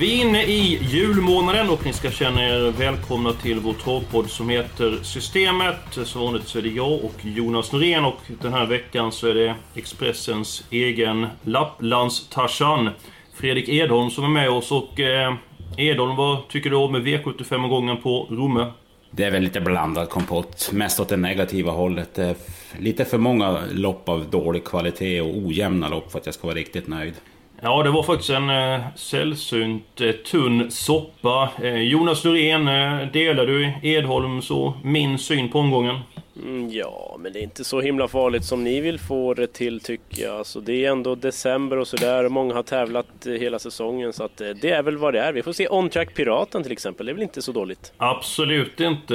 Vi är inne i julmånaden och ni ska känna er välkomna till vår torrpodd som heter Systemet. Som vanligt så är det jag och Jonas Norén och den här veckan så är det Expressens egen Lapplands-Tarzan Fredrik Edholm som är med oss och eh, Edholm, vad tycker du om V75-gången på Romme? Det är väl lite blandad kompott, mest åt det negativa hållet. Det är lite för många lopp av dålig kvalitet och ojämna lopp för att jag ska vara riktigt nöjd. Ja, det var faktiskt en eh, sällsynt eh, tunn soppa. Eh, Jonas Norén, eh, delar du Edholms och min syn på omgången? Mm, ja, men det är inte så himla farligt som ni vill få det till tycker jag. Alltså, det är ändå december och sådär och många har tävlat eh, hela säsongen så att eh, det är väl vad det är. Vi får se On Track Piraten till exempel, det är väl inte så dåligt. Absolut inte.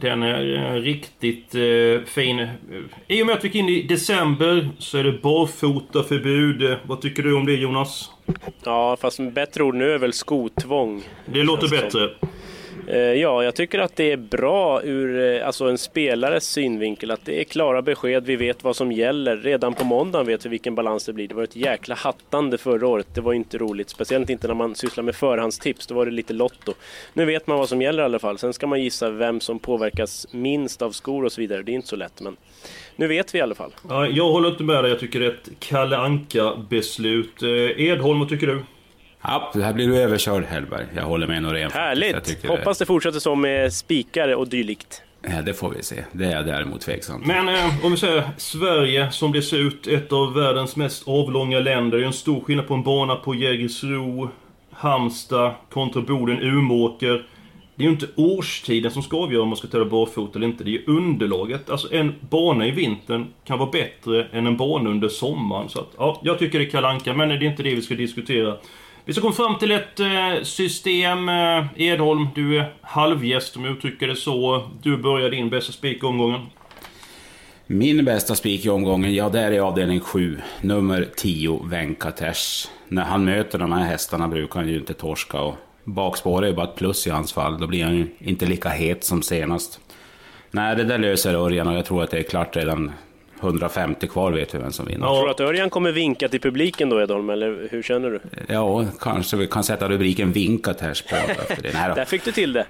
Den är eh, riktigt eh, fin. I och med att vi gick in i december så är det barfotaförbud. Vad tycker du om det Jonas? Ja, fast bättre ord nu är väl skotvång. Det låter Känns som. Eh, ja, jag tycker att det är bra ur eh, alltså en spelares synvinkel att det är klara besked, vi vet vad som gäller. Redan på måndagen vet vi vilken balans det blir. Det var ett jäkla hattande förra året, det var inte roligt. Speciellt inte när man sysslar med förhandstips, då var det lite lotto. Nu vet man vad som gäller i alla fall. Sen ska man gissa vem som påverkas minst av skor och så vidare. Det är inte så lätt, men nu vet vi i alla fall. Jag håller inte med dig. Jag tycker det är ett Kalle Anka-beslut. Eh, Edholm, vad tycker du? Ja, här blir du överkörd Hellberg. Jag håller med Norén. Härligt! tycker Hoppas det fortsätter så med spikare och dylikt. Ja, det får vi se. Det är jag däremot tveksam. Men eh, om vi säger Sverige som det ser ut, ett av världens mest avlånga länder. Det är en stor skillnad på en bana på Jägersro, Halmstad kontra Boden, Umeåker. Det är ju inte årstiden som ska avgöra om man ska tävla barfota eller inte. Det är ju underlaget. Alltså en bana i vintern kan vara bättre än en bana under sommaren. Så att, ja, jag tycker det är Kalle Anka, men det är inte det vi ska diskutera. Vi ska komma fram till ett eh, system. Eh, Edholm, du är halvgäst om jag uttrycker det så. Du börjar din bästa spik i omgången. Min bästa spik i omgången, ja där är avdelning 7. Nummer 10, Venkatesh. När han möter de här hästarna brukar han ju inte torska. Och bakspår är ju bara ett plus i hans fall. Då blir han ju inte lika het som senast. Nej, det där löser Örjan och jag tror att det är klart redan 150 kvar vet vi vem som vinner. Ja. Tror du att Örjan kommer vinka till publiken då Edholm, eller hur känner du? Ja, kanske vi kan sätta rubriken Vinkatesh på efter det. Nej, Där fick du till det.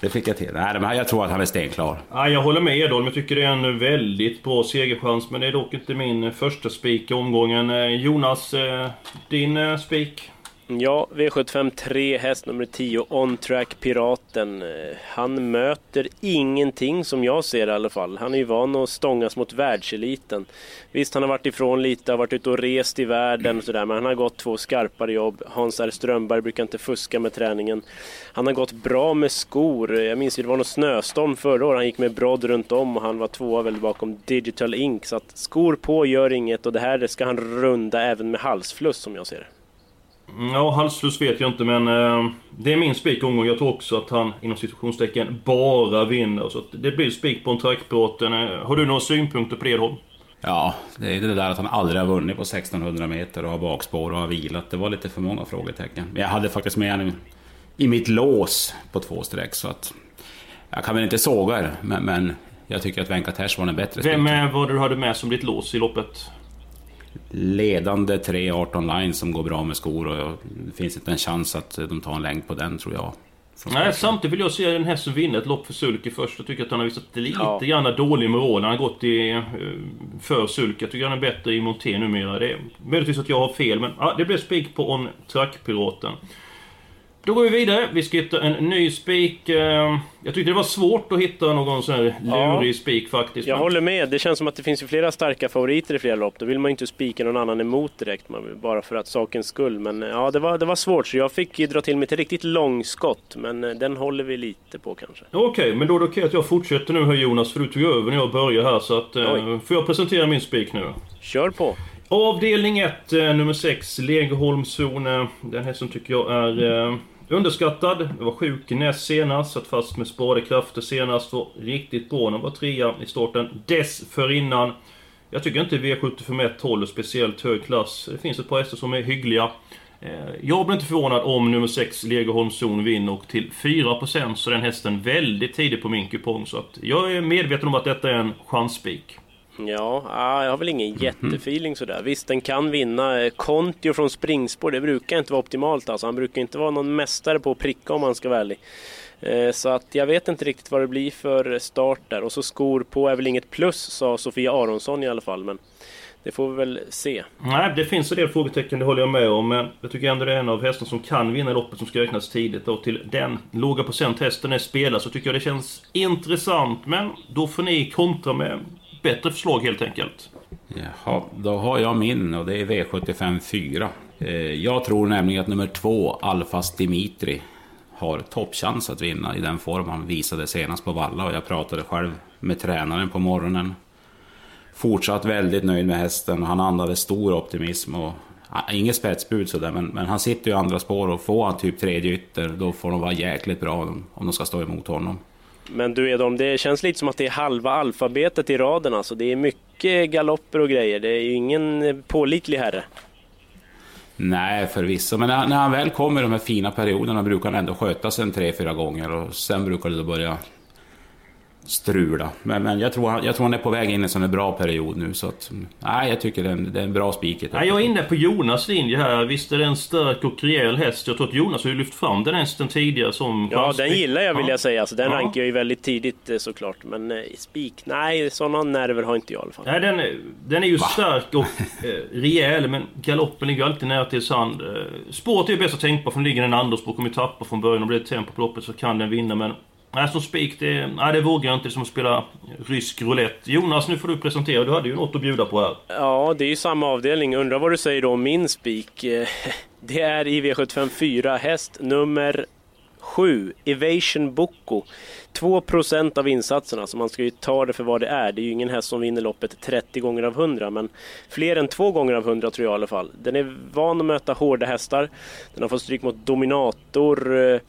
det fick jag till. Nej, men jag tror att han är stenklar. Ja, jag håller med Edholm. Jag tycker det är en väldigt bra segerchans. Men det är dock inte min första spik i omgången. Eh, Jonas, eh, din eh, spik? Ja, V75 3, häst nummer 10, On Track Piraten. Eh, han möter ingenting som jag ser i alla fall. Han är ju van att stångas mot världseliten. Visst, han har varit ifrån lite, har varit ute och rest i världen och sådär, men han har gått två skarpare jobb. Hans R. Strömberg brukar inte fuska med träningen. Han har gått bra med skor. Jag minns ju det var någon snöstorm förra året. Han gick med brodd runt om och han var tvåa väl bakom Digital Ink. Så att skor på gör inget och det här ska han runda även med halsfluss som jag ser det. Ja, halsfluss vet jag inte men eh, det är min spik i omgången. Jag tror också att han inom situationstecken bara vinner. Så det blir spik på en trackbråten. Eh, har du några synpunkter på det Edholm? Ja, det är det där att han aldrig har vunnit på 1600 meter och har bakspår och har vilat. Det var lite för många frågetecken. Men jag hade faktiskt med honom i mitt lås på två streck så att... Jag kan väl inte såga er, men, men jag tycker att Venkatesh var den bättre Vem spiken. eh, var det du hade med som ditt lås i loppet? Ledande 3-18 line som går bra med skor och det finns inte en chans att de tar en längd på den tror jag. Nej, samtidigt vill jag se den hästen vinna ett lopp för Sulke först. Jag tycker att han har visat lite Ja. grann dålig moral. Han har gått i, eh, för Sulke. Jag tycker han är bättre i Monté numera. Det är möjligtvis att jag har fel, men ja, det blev spik på On Track-piraten. Då går vi vidare. Vi ska hitta en ny spik. Eh, Jag tyckte det var svårt att hitta någon sån här Ja. lurig spik faktiskt. Jag håller med. Det känns som att det finns ju flera starka favoriter i flera lopp. Då vill man ju inte spika någon annan emot direkt, man bara för att sakens skull. Men eh, ja, det var, det var svårt, så jag fick ju dra till med ett riktigt långskott. Men eh, den håller vi lite på kanske. Okej, men då är det okej att jag fortsätter nu här Jonas, för du tog över när jag började här. Så att, Oj. får jag presentera min spik nu? Kör på! Avdelning 1, eh, nummer 6, Legoholmszon. eh, Den hästen tycker jag är underskattad. Jag var sjuk näst senast, satt fast med sparade krafter senast. Var riktigt bra när var trea i starten. Dessförinnan. Jag tycker inte V751 håller speciellt hög klass. Det finns ett par hästar som är hyggliga. Eh, jag blir inte förvånad om nummer 6, Legoholmszon, vinner och till 4% så är den hästen väldigt tidig på min kupong. Så att jag är medveten om att detta är en chansspik. Ja, ah, jag har väl ingen jättefeeling sådär. Visst, den kan vinna. Eh, Kontio från springspår, det brukar inte vara optimalt alltså. Han brukar inte vara någon mästare på att pricka om man ska vara ärlig. Eh, så att jag vet inte riktigt vad det blir för eh, start där. Och så skor på är väl inget plus, sa Sofia Aronsson i alla fall. Men det får vi väl se. Nej, det finns en del frågetecken, det håller jag med om. Men jag tycker ändå det är en av hästarna som kan vinna loppet som ska räknas tidigt. Och till den låga procent hästen är spelad så tycker jag det känns intressant. Men då får ni kontra med bättre förslag helt enkelt. Jaha, då har jag min och det är V75 4. Eh, jag tror nämligen att nummer två, Alfas Dimitri, har toppchans att vinna i den form han visade senast på Valla. Och jag pratade själv med tränaren på morgonen. Fortsatt väldigt nöjd med hästen han andades stor optimism. Och, inget spetsbud sådär, men, men han sitter ju i andra spår och får han typ tredje ytter, då får de vara jäkligt bra om, om de ska stå emot honom. Men du Edholm, det känns lite som att det är halva alfabetet i raden alltså. Det är mycket galopper och grejer. Det är ju ingen pålitlig herre. Nej, förvisso. Men när, när han väl kommer i de här fina perioderna brukar han ändå sköta sig en tre, fyra gånger och sen brukar det då börja strula. Men, men jag, tror han, jag tror han är på väg in i en sån här bra period nu. Så att, nej, jag tycker det är en, det är en bra spik. Nej, jag är inne på Jonas linje här. Visst är det en stark och rejäl häst. Jag tror att Jonas har ju lyft fram den hästen tidigare som Ja, den gillar jag vill Ja. jag säga. Alltså, den Ja. rankar jag ju väldigt tidigt eh, såklart. Men eh, spik, nej, sådana nerver har inte jag i alla fall. Nej, den, är- den är ju stark och eh, rejäl, men galoppen ligger alltid nära till sand. Eh, spåret är ju bäst att tänka på, för den ligger en andra spår. Kommer ju tappa från början och blir det tempo på loppet så kan den vinna, men... Nej, som spik, det, nej, det vågar jag inte. Det är som att spela rysk roulette. Jonas, nu får du presentera. Du hade ju något att bjuda på här. Ja, det är ju samma avdelning. Undrar vad du säger då om min spik. Det är i V75 4, häst nummer 7, Evasion Boko. 2% av insatserna, så man ska ju ta det för vad det är. Det är ju ingen häst som vinner loppet 30 gånger av 100, men fler än 2 gånger av 100 tror jag i alla fall. Den är van att möta hårda hästar. Den har fått stryk mot Dominator, eh,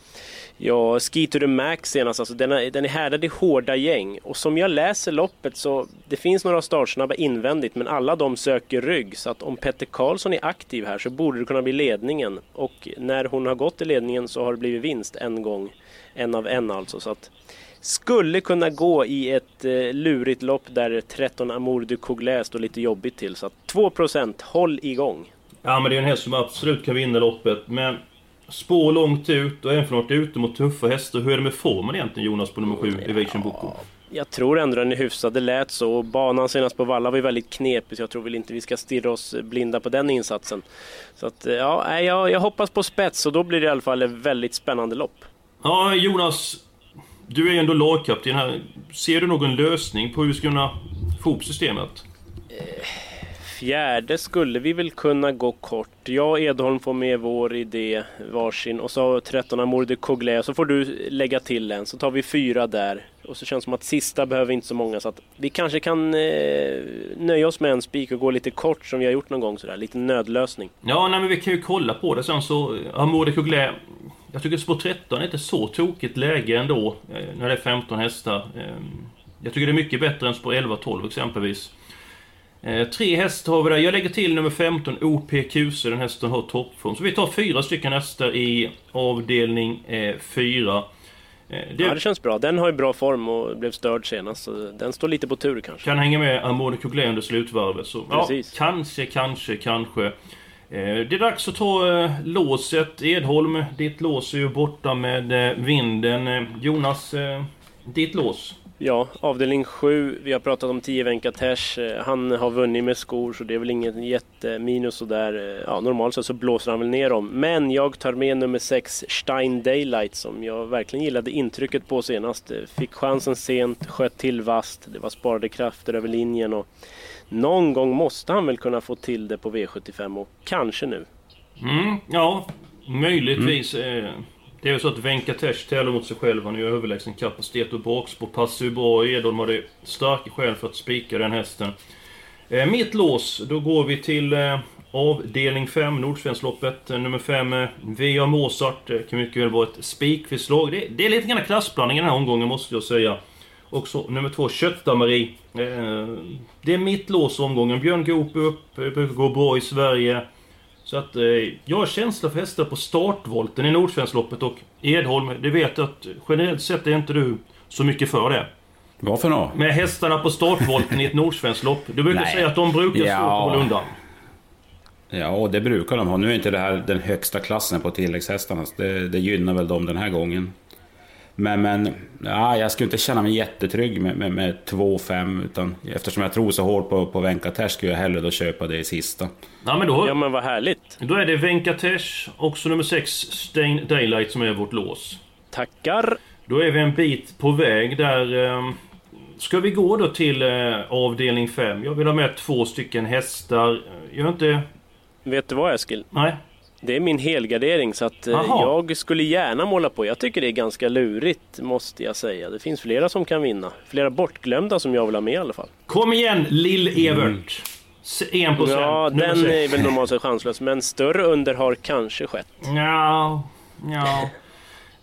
Ja, Ski to the Max senast, alltså den är, den är härdad i hårda gäng. Och som jag läser loppet så, det finns några startsnabba invändigt, men alla de söker rygg. Så att om Petter Karlsson är aktiv här så borde det kunna bli ledningen. Och när hon har gått i ledningen så har det blivit vinst en gång. En av en alltså. Så att skulle kunna gå i ett eh, lurigt lopp där 13 Amour du Couglet står lite jobbigt till. Så att 2% håll igång. Ja, men det är en häst som absolut kan vinna loppet, men... Spår långt ut och även från att ute mot tuffa hästar. Hur är det med formen egentligen Jonas på nummer 7, Evasion Boko? Jag tror ändå den är hyfsad, det lät så. Banan senast på Valla var ju väldigt knepig så jag tror väl inte vi ska stirra oss blinda på den insatsen. Så att, eh, ja, jag, jag hoppas på spets och då blir det i alla fall ett väldigt spännande lopp. Ja, Jonas. Du är ju ändå lagkapten här. Ser du någon lösning på hur vi ska kunna få ihop systemet? Fjärde skulle vi väl kunna gå kort. Jag och Edholm får med vår idé varsin och så 13 Amour de Couglet så får du lägga till en så tar vi fyra där. Och så känns det som att sista behöver inte så många så att vi kanske kan eh, nöja oss med en spik och gå lite kort som vi har gjort någon gång sådär. Lite nödlösning. Ja, nej, men vi kan ju kolla på det sen så... eh, Amour de Jag tycker spår 13 är inte så tokigt läge ändå. Eh, när det är 15 hästar. Ehm, jag tycker det är mycket bättre än spår 11-12 exempelvis. Eh, tre hästar har vi där. Jag lägger till nummer 15, OPQC. Den hästen har toppform. Så vi tar fyra stycken hästar i avdelning 4. Eh, det Ja, det känns bra. Den har ju bra form och blev störd senast. Så den står lite på tur kanske. kan hänga med Amour de Couglet under slutvarvet. Så, ja, kanske, kanske, kanske. Eh, Det är dags att ta eh, låset. Edholm, ditt lås är ju borta med eh, vinden. Eh, Jonas, eh, ditt lås. Ja, avdelning 7. Vi har pratat om 10 Venkatesh. Eh, Han har vunnit med skor så det är väl inget jätteminus sådär. Ja, normalt sett så blåser han väl ner dem. Men jag tar med nummer 6 Stein Daylight som jag verkligen gillade intrycket på senast. Eh, Fick chansen sent, sköt till vast. Det var sparade krafter över linjen och någon gång måste han väl kunna få till det på V75 och kanske nu. Mm, ja, möjligtvis. eh, det är ju så att Venkatesh tävlar mot sig själv. Han har ju överlägsen kapacitet och bakspår passar ju bra. Edholm hade starka skäl för att spika den hästen. Eh, Mitt lås, då går vi till eh, avdelning 5, Nordsvenskloppet. Eh, Nummer 5, eh, VA Mozart. Det kan mycket väl vara ett spikförslag. Det, det är lite grann klassblandning i den här omgången måste jag säga. Och så nummer 2, Kötta-Marie. Eh, Det är mitt lås i omgången. Björn Goop upp, det brukar gå bra i Sverige. Så att eh, jag har känsla för hästar på startvolten i Nordsvenskloppet och Edholm, det vet jag att generellt sett är inte du så mycket för det. Varför då? Med hästarna på startvolten i ett Nordsvensklopp. Du brukar Nej. säga att de brukar Ja. slå på undan. Ja, det brukar de ha. Nu är inte det här den högsta klassen på tilläggshästarna. Det, det gynnar väl dem den här gången. Men, men ja, jag skulle inte känna mig jättetrygg med, med, med 2-5. Utan eftersom jag tror så hårt på, på Venkatesh skulle jag hellre då köpa det i sista. Ja men då, Ja men vad härligt. då är det Venkatesh, också nummer 6, Stain Daylight som är vårt lås. Tackar. Då är vi en bit på väg där. Eh, ska vi gå då till eh, avdelning 5? Jag vill ha med två stycken hästar. Jag har inte... Vet du vad Eskil? Nej. Det är min helgardering så att eh, Aha. jag skulle gärna måla på. Jag tycker det är ganska lurigt måste jag säga. Det finns flera som kan vinna. Flera bortglömda som jag vill ha med i alla fall. Kom igen, Lill-Evert! S- 1%. Ja, nummer den sex. är väl normalt sett chanslös. Men större under har kanske skett. Ja, ja.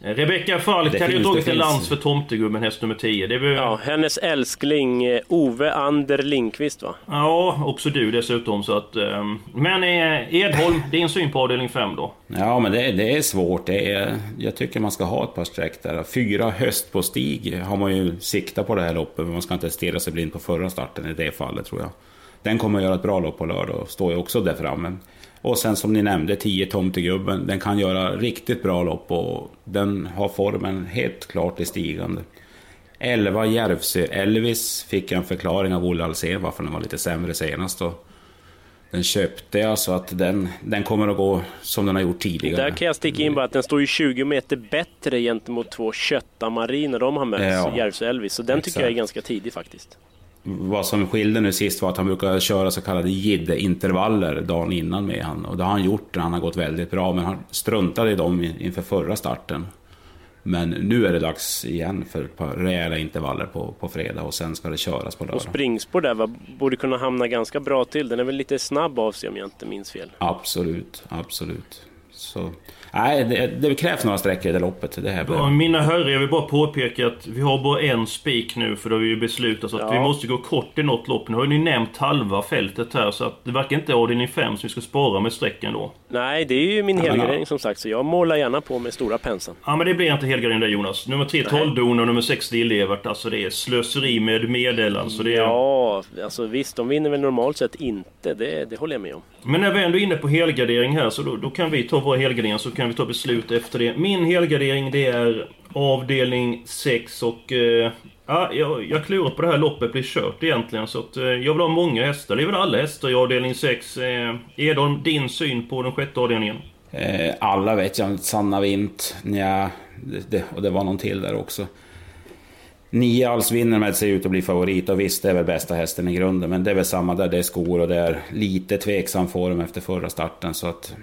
Rebecka Falk hade ju dragit en lans för tomtegubben, häst nummer 10. Det. Ja, hennes älskling eh, Ove Ander Lindqvist va? Ja, också du dessutom så att... ehm, Men eh, Edholm, din syn på avdelning 5 då? Ja, men det, det är svårt. Det är, jag tycker man ska ha ett par streck där. Fyra höst på stig har man ju siktat på det här loppet, men man ska inte stirra sig blind på förra starten i det fallet tror jag. Den kommer att göra ett bra lopp på lördag och står ju också där framme. Och sen som ni nämnde, 10 Tomtegubben. Den kan göra riktigt bra lopp och den har formen helt klart i stigande. 11 Järvsö Elvis fick jag en förklaring av Olle Alsén varför den var lite sämre senast. Och den köpte jag så att den, den kommer att gå som den har gjort tidigare. Där kan jag sticka in bara att den står ju 20 meter bättre gentemot två köttamariner de har mötts, Ja. Järvsö Elvis. Så den tycker Exakt. jag är ganska tidig faktiskt. Vad som skilde nu sist var att han brukar köra så kallade jidde-intervaller dagen innan med han. Och det har han gjort när han har gått väldigt bra, men han struntade i dem in- inför förra starten. Men nu är det dags igen för ett par rejäla intervaller på, på fredag och sen ska det köras på Och lördag. springspår där va, borde kunna hamna ganska bra till. Den är väl lite snabb av sig om jag inte minns fel. Absolut, absolut. Så, nej, det, det krävs några sträckor i det loppet. Det här Ja, mina herrar, jag vill bara påpeka att vi har bara en spik nu för det har vi ju beslutat så att Ja. vi måste gå kort i något lopp. Nu har ju ni nämnt halva fältet här så att det verkar inte avdelning 5 som vi ska spara med strecken då. Nej, det är ju min helgardering som sagt, så jag målar gärna på med stora penseln. Ja men det blir inte helgardering där Jonas. Nummer 3 Tolldon och nummer 6 Lillevert. Alltså det är slöseri med medel alltså. Det är... Ja, alltså visst, de vinner väl normalt sett inte. Det, det håller jag med om. Men när vi ändå är inne på helgardering här så då, då kan vi ta våra helgarderingar så kan kan vi ta beslut efter det. Min helgardering det är avdelning 6 och... Eh, ja, jag, jag klurar på det här loppet blir kört egentligen så att eh, jag vill ha många hästar. Det är väl alla hästar i avdelning 6. Eh, Edholm, din syn på den sjätte avdelningen? Eh, alla vet jag, Sanna Vint, nja... det, det, och det var någon till där också. Nio alls vinner med sig ut att bli favorit och visst det är väl bästa hästen i grunden men det är väl samma där, det är skor och det är lite tveksam form efter förra starten så att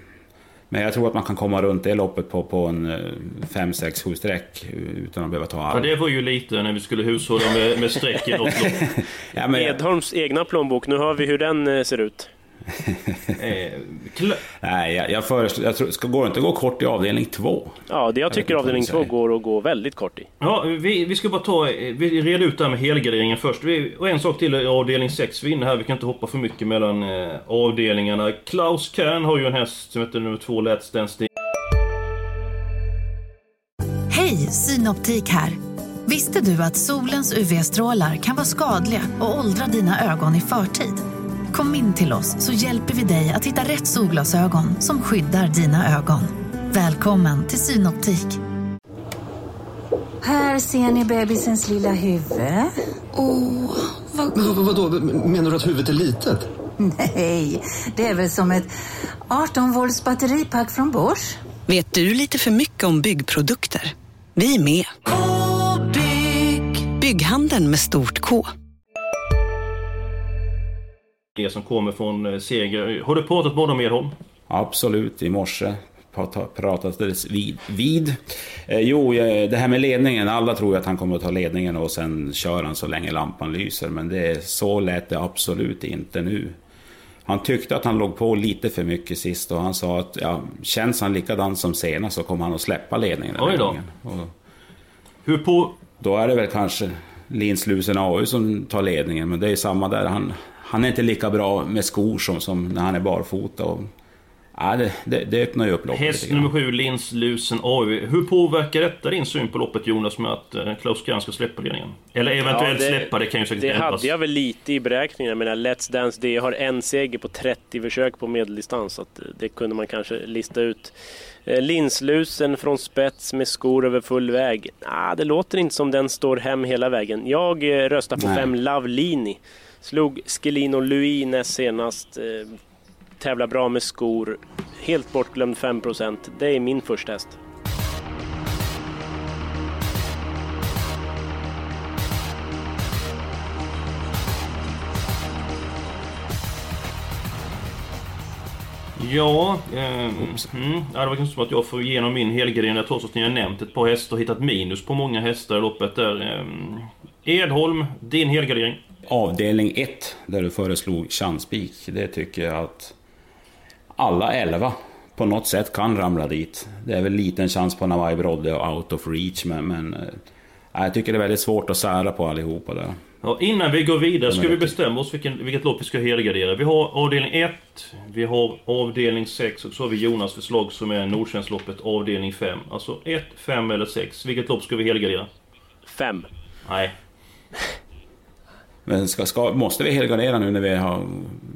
men jag tror att man kan komma runt det loppet på, på en 5, 6, 7 streck utan att behöva ta Ja, allt. det var ju lite när vi skulle hushålla med, med streck i något lopp. Ja, men, Edholms egna plånbok, nu hör vi hur den eh, ser ut. Eh, nej, jag, jag föreslår, jag tror, ska, går det inte att gå kort i avdelning 2? Ja, det jag vet tycker avdelning ni 2 säger. går att gå väldigt kort i. Ja, vi, vi ska bara ta... eh, Vi reder ut det här med helgarderingen först. Vi, och en sak till i avdelning 6. Vi är inne här, vi kan inte hoppa för mycket mellan eh, avdelningarna. Klaus Kern har ju en häst som heter nummer 2, Let's Dance. Hej, Synoptik här. Visste du att solens UV-strålar kan vara skadliga och åldra dina ögon i förtid? Kom in till oss så hjälper vi dig att hitta rätt solglasögon som skyddar dina ögon. Välkommen till Synoptik. Här ser ni bebisens lilla huvud. Åh, vad... Men, vadå, menar du att huvudet är litet? Nej, det är väl som ett 18 volts batteripack från Bosch. Vet du lite för mycket om byggprodukter? Vi är med. -bygg. Bygghandeln med stort K. Det som kommer från eh, Seger. Har du pratat med honom Edholm? Absolut, i morse pratades vid. vid. Eh, jo, det här med ledningen. Alla tror att han kommer att ta ledningen och sen kör han så länge lampan lyser. Men det, så lät det absolut inte nu. Han tyckte att han låg på lite för mycket sist och han sa att ja, känns han likadan som senast så kommer han att släppa ledningen. Oj då. Och, Hur på... Då är det väl kanske Linslusen AU som tar ledningen, men det är samma där. Han, han är inte lika bra med skor som, som när han är barfota. Och Ja, det, det, det öppnar ju upp loppet Häst nummer sju, Linslusen AV. Hur påverkar detta din syn på loppet Jonas med att eh, Klaus Grann ska släppa ledningen? Eller eventuellt ja, det, släppa, det kan ju säkert Det ändras. hade jag väl lite i beräkningen. Jag menar Let's Dance det har en seger på 30 försök på medeldistans. Så eh, det kunde man kanske lista ut. Eh, Linslusen från spets med skor över full väg. Ah, det låter inte som den står hem hela vägen. Jag röstar på Nej. fem Lavlini. Slog Skelino näst senast eh, tävlar bra med skor. Helt bortglömd 5%. Det är min första häst. Ja, eh, mm, mm. det var kanske som att jag får igenom min helgardering trots att ni har nämnt ett par hästar och hittat minus på många hästar i loppet där. Eh, Edholm, din helgardering? Avdelning 1, där du föreslog chanspik. Det tycker jag att alla elva på något sätt kan ramla dit. Det är väl liten chans på Navai Brodde och Out of Reach, men, men äh, jag tycker det är väldigt svårt att sära på allihopa där. Ja, innan vi går vidare ska vi bestämma oss vilken, vilket lopp vi ska helgardera. Vi har avdelning 1, vi har avdelning 6 och så har vi Jonas förslag som är Nordtjänstloppet avdelning 5. Alltså 1, 5 eller 6. Vilket lopp ska vi helgardera? 5. Nej. Men ska, ska, måste vi helgardera nu när vi har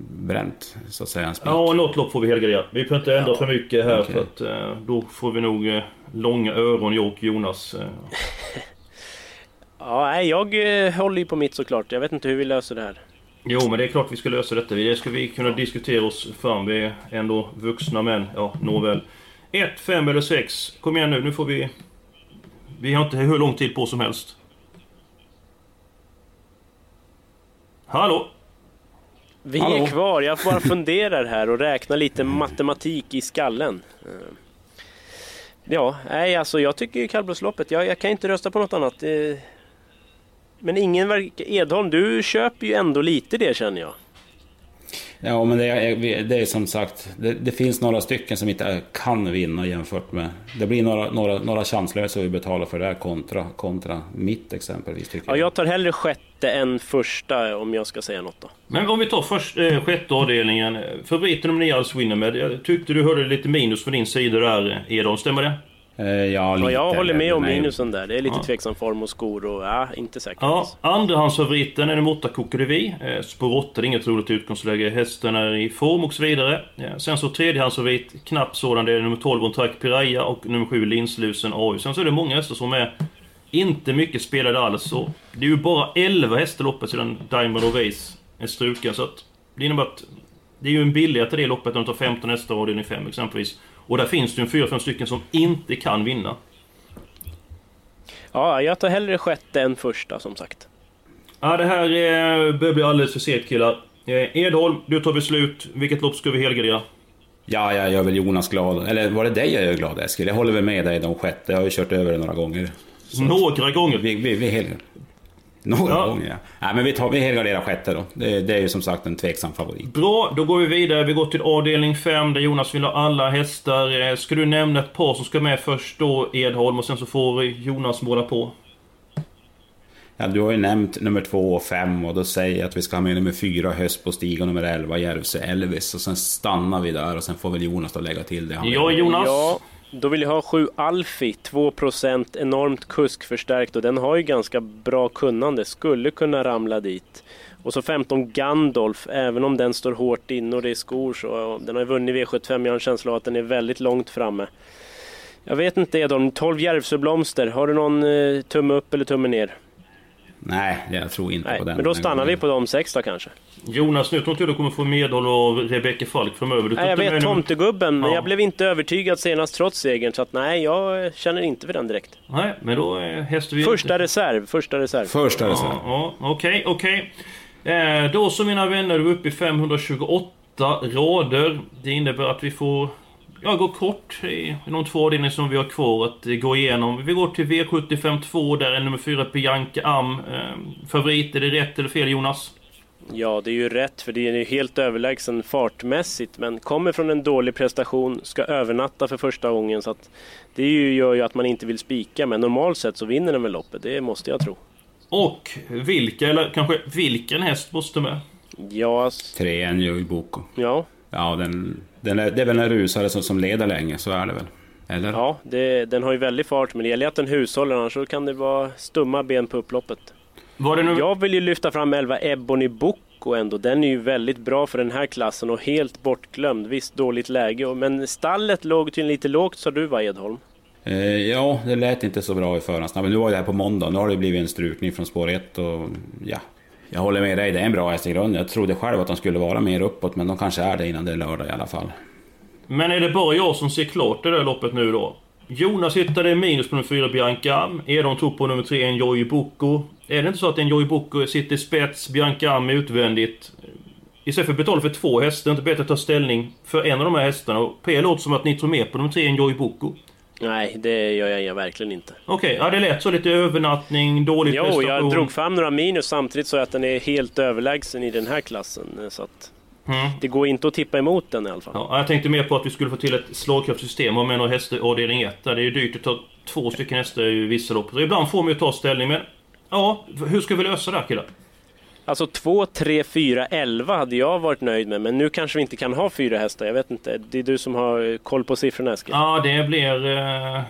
bränt så att säga en spik? Ja, något lopp får vi helgardera. Vi får inte ändra ja. för mycket här okay. för att eh, då får vi nog eh, långa öron jag och Jonas. Eh. ja, jag eh, håller ju på mitt såklart. Jag vet inte hur vi löser det här. Jo, men det är klart vi ska lösa detta. Det ska vi kunna diskutera oss fram. Vi är ändå vuxna män. Ja, nåväl. 1, 5 eller 6. Kom igen nu, nu får vi... Vi har inte hur lång tid på som helst. Hallå? Vi Hallå? är kvar. Jag bara funderar här och räknar lite matematik i skallen. Eh, ja, nej alltså jag tycker ju kallblodsloppet. Jag, jag kan inte rösta på något annat. Eh, men ingen verkar... Edholm, du köper ju ändå lite det känner jag. Ja, men det är, det är som sagt, det, det, finns några stycken som inte kan vinna jämfört med... Det blir några, några, några chanslösa vi betalar för det här kontra, kontra mitt exempelvis. Tycker ja, jag tar hellre sjätte än första om jag ska säga något då. Men om vi tar först, eh, sjätte avdelningen. Favoriten om ni alls vinner med. Jag tyckte du hörde lite minus från din sida där, Edholm. Stämmer det? Eh, ja, lite, ja, jag håller med om minusen där. Det är lite ja. tveksam form och skor och ja, inte säkert. Ja, andrahandsfavoriten är nummer 8 Kokodevi. Eh, spår 8, det är inget roligt utgångsläge. Hästen är i form och så vidare. Ja, sen så tredjehandsfavorit, knappt sådan, det är nummer 12 Ontrack Piraya och nummer 7 Linslusen AU. Sen så är det många hästar som är inte mycket spelade alls. Så det är ju bara 11 hästar loppet sedan Diamond Race är struken. Så att det innebär att det är ju en billigare till det loppet än att ta 15 hästar avdelning 5 exempelvis. Och där finns det ju fyra, fem stycken som inte kan vinna. Ja, jag tar hellre sjätte än första som sagt. Ja, det här eh, börjar bli alldeles för sent killar. Eh, Edholm, du tar beslut. Vilket lopp ska vi helgardera? Ja, jag gör väl Jonas glad. Eller var det dig jag gör glad Eskil? Jag håller väl med dig de sjätte. Jag har ju kört över det några gånger. Så några gånger? Vi, vi, vi helgar. Några ja. gånger ja. Nej men vi, tar, vi helgarderar sjätte då. Det, det är ju som sagt en tveksam favorit. Bra, då går vi vidare. Vi går till avdelning 5 där Jonas vill ha alla hästar. Eh, ska du nämna ett par som ska med först då Edholm och sen så får Jonas måla på? Ja, du har ju nämnt nummer 2 och 5 och då säger jag att vi ska ha med nummer 4 Höst på Stig och nummer 11 Järvsö Elvis och sen stannar vi där och sen får väl Jonas då lägga till det. ja, Jonas. Ja. Då vill jag ha 7 Alfi, 2% enormt kuskförstärkt och den har ju ganska bra kunnande, skulle kunna ramla dit. Och så 15 Gandolf, även om den står hårt inne och det är skor så, den har ju vunnit V75, jag har en känsla av att den är väldigt långt framme. Jag vet inte Edholm, 12 Järvsöblomster. Har du någon eh, tumme upp eller tumme ner? Nej, jag tror inte Nej, på den. men då stannar gången. vi på de sex då kanske. Jonas, nu tror inte du kommer få medhåll av Rebecca Falk framöver. Du Nej, jag inte vet tomtegubben, men Ja. jag blev inte övertygad senast trots segern. Så att nej, jag känner inte för den direkt. Nej, men då är hästen vi... Första reserv, första reserv. Första reserv. Ja, ja, okej, okej. Eh, då så mina vänner, du är uppe i 528 rader. Det innebär att vi får ja, gå kort i de två avdelningar som vi har kvar att eh, gå igenom. Vi går till V75 2, där är nummer 4 Bianca Am. Eh, favorit, är det rätt eller fel Jonas? Ja, det är ju rätt för det är ju helt överlägsen fartmässigt. Men kommer från en dålig prestation, ska övernatta för första gången. Så att det är ju, gör ju att man inte vill spika. Men normalt sett så vinner den väl loppet, det måste jag tro. Och vilka, eller kanske vilken häst måste med? Ja, Trean Joy Boko. ja, Ja, den, är, det är väl en rusare som, som leder länge, så är det väl? Eller? ja det, den har ju väldigt fart. Men det gäller att den hushåller, annars så kan det vara stumma ben på upploppet. Var det nu... Jag vill ju lyfta fram 11 Ebony Boko ändå. Den är ju väldigt bra för den här klassen och helt bortglömd. Visst, dåligt läge. Men stallet låg tydligen lite lågt sa du va Edholm? Eh, ja, det lät inte så bra i förhandsnappen. Nu var det här på måndag, nu har det blivit en strykning från spår 1 och ja. Jag håller med dig, det är en bra häst i grunden. Jag trodde själv att de skulle vara mer uppåt, men de kanske är det innan det är lördag i alla fall. Men är det bara jag som ser klart det där loppet nu då? Jonas hittade minus på nummer 4 Bianca Am. Edon tog på nummer 3 Enjoy Boko. Är det inte så att Enjoy Boko sitter i spets, Bianca Am utvändigt? Istället för att betala för två hästar, är det inte bättre att ta ställning för en av de här hästarna? Och P låter som att ni tror mer på nummer 3 Enjoy Boko. Nej, det gör jag verkligen inte. Okej, ja det lät så. Lite övernattning, dålig Jo, prestation. jag drog fram några minus samtidigt så att den är helt överlägsen i den här klassen. Så att Mm. det går inte att tippa emot den i alla fall. Ja, jag tänkte mer på att vi skulle få till ett slagkraftssystem och med några hästar avdelning 1. Där det är ju dyrt att ta två stycken hästar i vissa lopp. Ibland får man ju ta ställning, men... Ja, hur ska vi lösa det här killar? Alltså 2, 3, 4, 11 hade jag varit nöjd med. Men nu kanske vi inte kan ha fyra hästar. Jag vet inte. Det är du som har koll på siffrorna Eskil. Ja, det blir eh,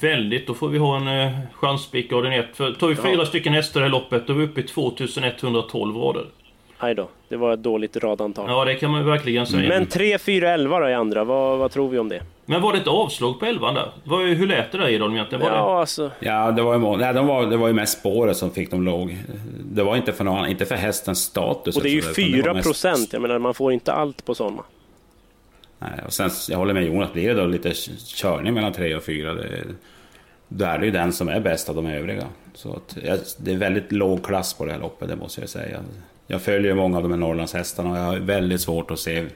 väldigt. Då får vi ha en eh, chanspik av den ett. För tar vi Ja. fyra stycken hästar i loppet, då är vi uppe i 2112 rader. Aj då, det var ett dåligt radantal. Ja, det kan man ju verkligen säga. Men 3, 4, 11 då i andra. Vad, vad tror vi om det? Men var det ett avslag på 11 där? Vad, hur lät det där Edholm egentligen? Var det... Ja, alltså. Ja, det var ju, nej, de var, det var ju mest spåret som fick dem låg. Det var inte för någon inte för hästens status. Och det är ju utan det var 4 mest- procent. Jag menar, man får inte allt på sådana. Nej, och sen, jag håller med Jonas, blir det då lite körning mellan 3 och 4, det, då är det ju den som är bäst av de övriga. Så att, det är väldigt låg klass på det här loppet, det måste jag säga. Jag följer många av de här Norrlandshästarna och jag har väldigt svårt att se,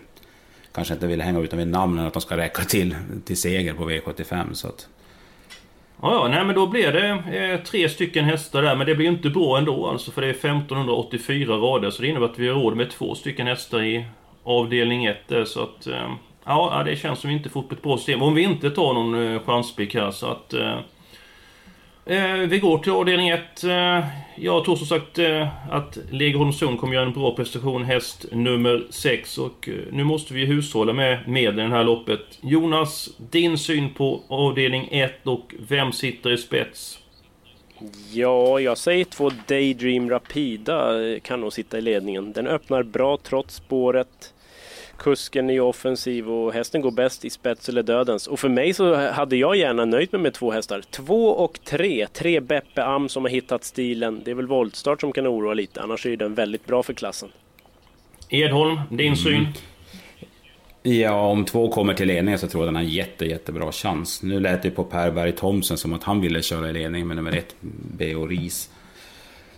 kanske inte vill hänga ut dem vid namnen, att de ska räcka till, till seger på V75. Så att, Ja, ja, nej men då blir det eh, tre stycken hästar där, men det blir inte bra ändå alltså, för det är 1584 rader, så det innebär att vi har råd med två stycken hästar i avdelning 1 där, så att... Eh, ja, det känns som vi inte får upp ett bra system. Om vi inte tar någon eh, chanspick här, så att... Eh, Eh, vi går till avdelning 1. Eh, jag tror som sagt eh, att Legerholmsson kommer göra en bra prestation, häst nummer 6. Och eh, nu måste vi hushålla med medel i det här loppet. Jonas, din syn på avdelning 1 och vem sitter i spets? Ja, jag säger två Daydream Rapida eh, kan nog sitta i ledningen. Den öppnar bra trots spåret. Kusken är offensiv och hästen går bäst i spets eller dödens. Och för mig så hade jag gärna nöjt mig med två hästar. Två och tre. Tre Beppe Am som har hittat stilen. Det är väl voltstart som kan oroa lite, annars är den väldigt bra för klassen. Edholm, din syn? Ja, om två kommer till ledningen så tror jag den har jätte, jättebra chans. Nu lät det på Per Berg Thomsen som att han ville köra i ledning med nummer ett, B.O.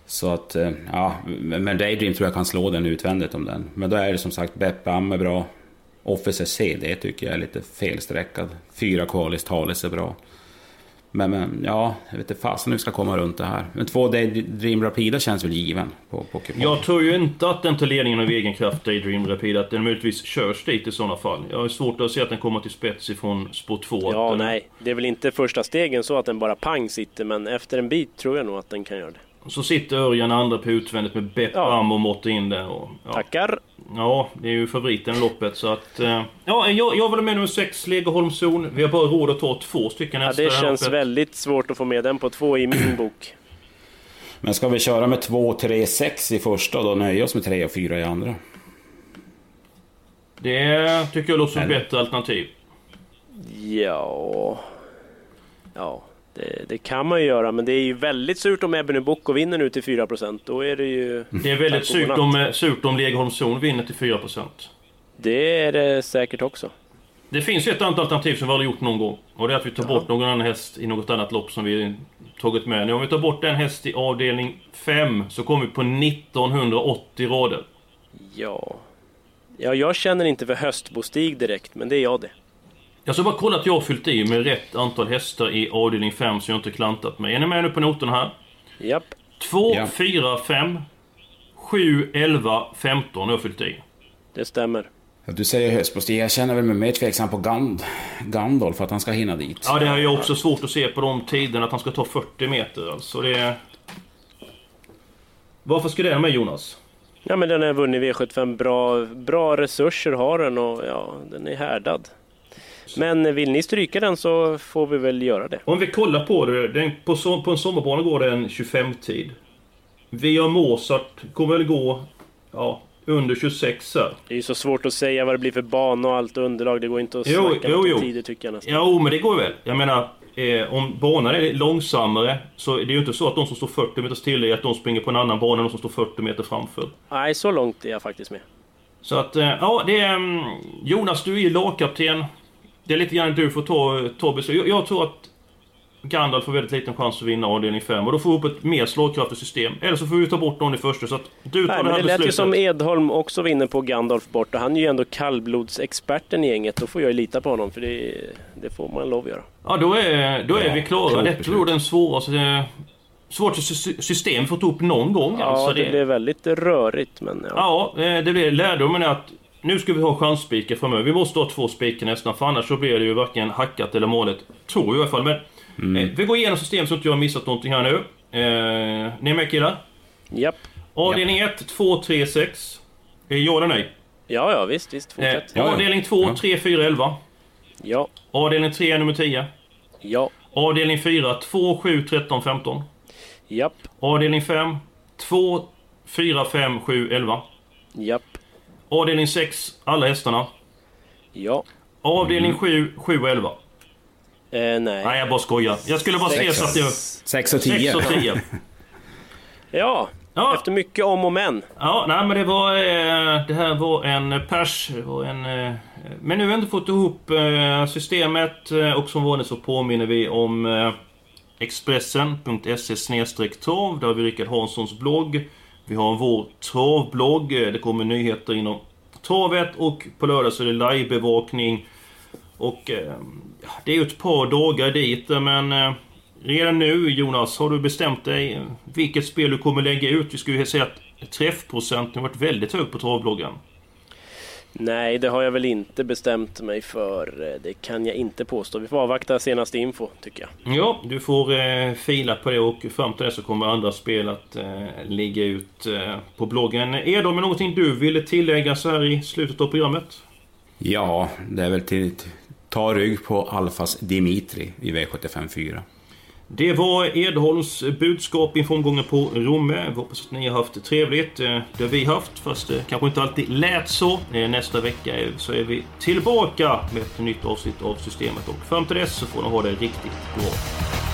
Så att, eh, ja, men Daydream tror jag kan slå den utvändigt om den. Men då är det som sagt Beppe Am är bra. Officer CD tycker jag är lite felsträckad. Fyra Qualis Thales är bra. Men, men ja, jag vet inte fasen hur vi ska komma runt det här. Men två Daydream Rapida känns väl given på, på. Jag tror ju inte att den tar ledningen av egen kraft, Daydream Rapid. Att den möjligtvis körs dit i sådana fall. Jag har svårt att se att den kommer till spets ifrån spår 2. Ja, nej. Det är väl inte första stegen så att den bara pang sitter, men efter en bit tror jag nog att den kan göra det. Så sitter Örjan andra på utvändigt med Bepp Ja. Am och måttar in den. Och, ja. Tackar! Ja, det är ju favoriten i loppet så att... eh, Ja, jag, jag vill med nummer 6, Legerholmszon. Vi har bara råd att ta två stycken Ja, det känns loppet. väldigt svårt att få med den på två i min bok. Men ska vi köra med 2, 3, 6 i första och då nöja oss med 3 och 4 i andra? Det tycker jag låter som ett bättre alternativ. Ja... Ja, det, det, kan man ju göra, men det är ju väldigt surt om Ebony Boko vinner nu till 4 Då är det ju... Det är väldigt surt om, surt om Legeholmszon vinner till 4% Det är det säkert också. Det finns ett annat alternativ som vi har gjort någon gång. Och det är att vi tar bort någon annan häst i något annat lopp som vi tagit med. Nu om vi tar bort en häst i avdelning 5 så kommer vi på 1980 rader. Ja... Ja, jag känner inte för höstbostig direkt, men det är jag det. Jag ska bara kolla att jag har fyllt i med rätt antal hästar i avdelning 5 så jag inte klantat mig. Är ni med nu på noterna här? Japp. 2, 4, 5, 7, 11, 15 har jag fyllt i. Det stämmer. Du säger höstbostig. Jag känner väl mig mer tveksam på Gand Gandalf, att han ska hinna dit. Ja, det har jag också svårt att se på de tiderna, att han ska ta 40 meter. Alltså det... Varför ska det med Jonas? Ja men den har vunnit V75 bra, bra resurser har den och ja, den är härdad. Men vill ni stryka den så får vi väl göra det. Om vi kollar på det. Den, på, på en sommarbana går det en 25-tid. Via Mozart kommer väl gå ja, under 26 här. Det är ju så svårt att säga vad det blir för bana och allt underlag. Det går inte att jo, snacka jo, jo. tider tycker jag nästan. Jo, men det går väl. Jag menar, eh, om banan är långsammare så är det ju inte så att de som står 40 meter till är att de springer på en annan bana än de som står 40 meter framför. Nej, så långt är jag faktiskt med. Så att, eh, ja det är... Um, Jonas, du är ju lagkapten. Det är lite grann du får ta, ta beslut. Jag, jag tror att Gandalf får väldigt liten chans att vinna avdelning 5 och då får vi upp ett mer slagkraftigt system. Eller så får vi ta bort någon i första så att du tar Nej, det här Det lät beslutet. ju som Edholm också vinner på Gandalf bort och han är ju ändå kallblodsexperten i gänget. Då får jag ju lita på honom för det, det får man lov att göra. Ja då är, då är ja, vi klara. Det tror den svåraste svårt system fått upp någon gång. Ja, alltså, det, det blev väldigt rörigt men ja. Ja, eh, det blev lärdomen är att nu ska vi ha chansspikar framöver. Vi måste ha två spikar nästan för annars så blir det ju varken hackat eller målet. Tror jag i alla fall. Men Mm. Eh, vi går igenom systemet så att jag har missat någonting här nu. Eh, ni är med killar? Japp. Avdelning 1, 2, 3, 6. Ja eller nej? Ja, ja visst, visst. Fortsätt. Eh, avdelning 2, 3, 4, 11. Ja. Avdelning 3, nummer 10. Ja. Avdelning 4, 2, 7, 13, 15. Japp. Avdelning 5, 2, 4, 5, 7, 11. Japp. Avdelning 6, alla hästarna. Ja. Avdelning mm. 7, 7 och 11. Eh, nej. Nej, jag bara skojar. Jag skulle bara säga så att jag... 6 och 10. 6 och 10. ja, ja, efter mycket om och men. Ja, nej men det var... Eh, det här var en pers. Det var en... Eh, men nu har vi inte fått ihop eh, systemet eh, och som vanligt så påminner vi om eh, Expressen.se trav. Där har vi Rickard Hanssons blogg. Vi har vår travblogg. Det kommer nyheter inom travet och på lördag så är det livebevakning och eh, det är ju ett par dagar dit men eh, redan nu Jonas, har du bestämt dig eh, vilket spel du kommer lägga ut? Vi skulle ju säga att träffprocenten har varit väldigt hög på travbloggen. Nej, det har jag väl inte bestämt mig för. Eh, det kan jag inte påstå. Vi får avvakta senaste info, tycker jag. Ja, du får eh, fila på det och fram till det så kommer andra spel att eh, ligga ut eh, på bloggen. Är det någonting du ville tillägga så här i slutet av programmet? Ja, det är väl till, ta rygg på Alfas Dimitri i V75 4. Det var Edholms budskap inför omgången på Romme. Vi hoppas att ni har haft trevligt. Eh, det har vi haft, fast det kanske inte alltid lät så. Eh, nästa vecka så är vi tillbaka med ett nytt avsnitt av Systemet och fram till dess så får ni ha det riktigt bra.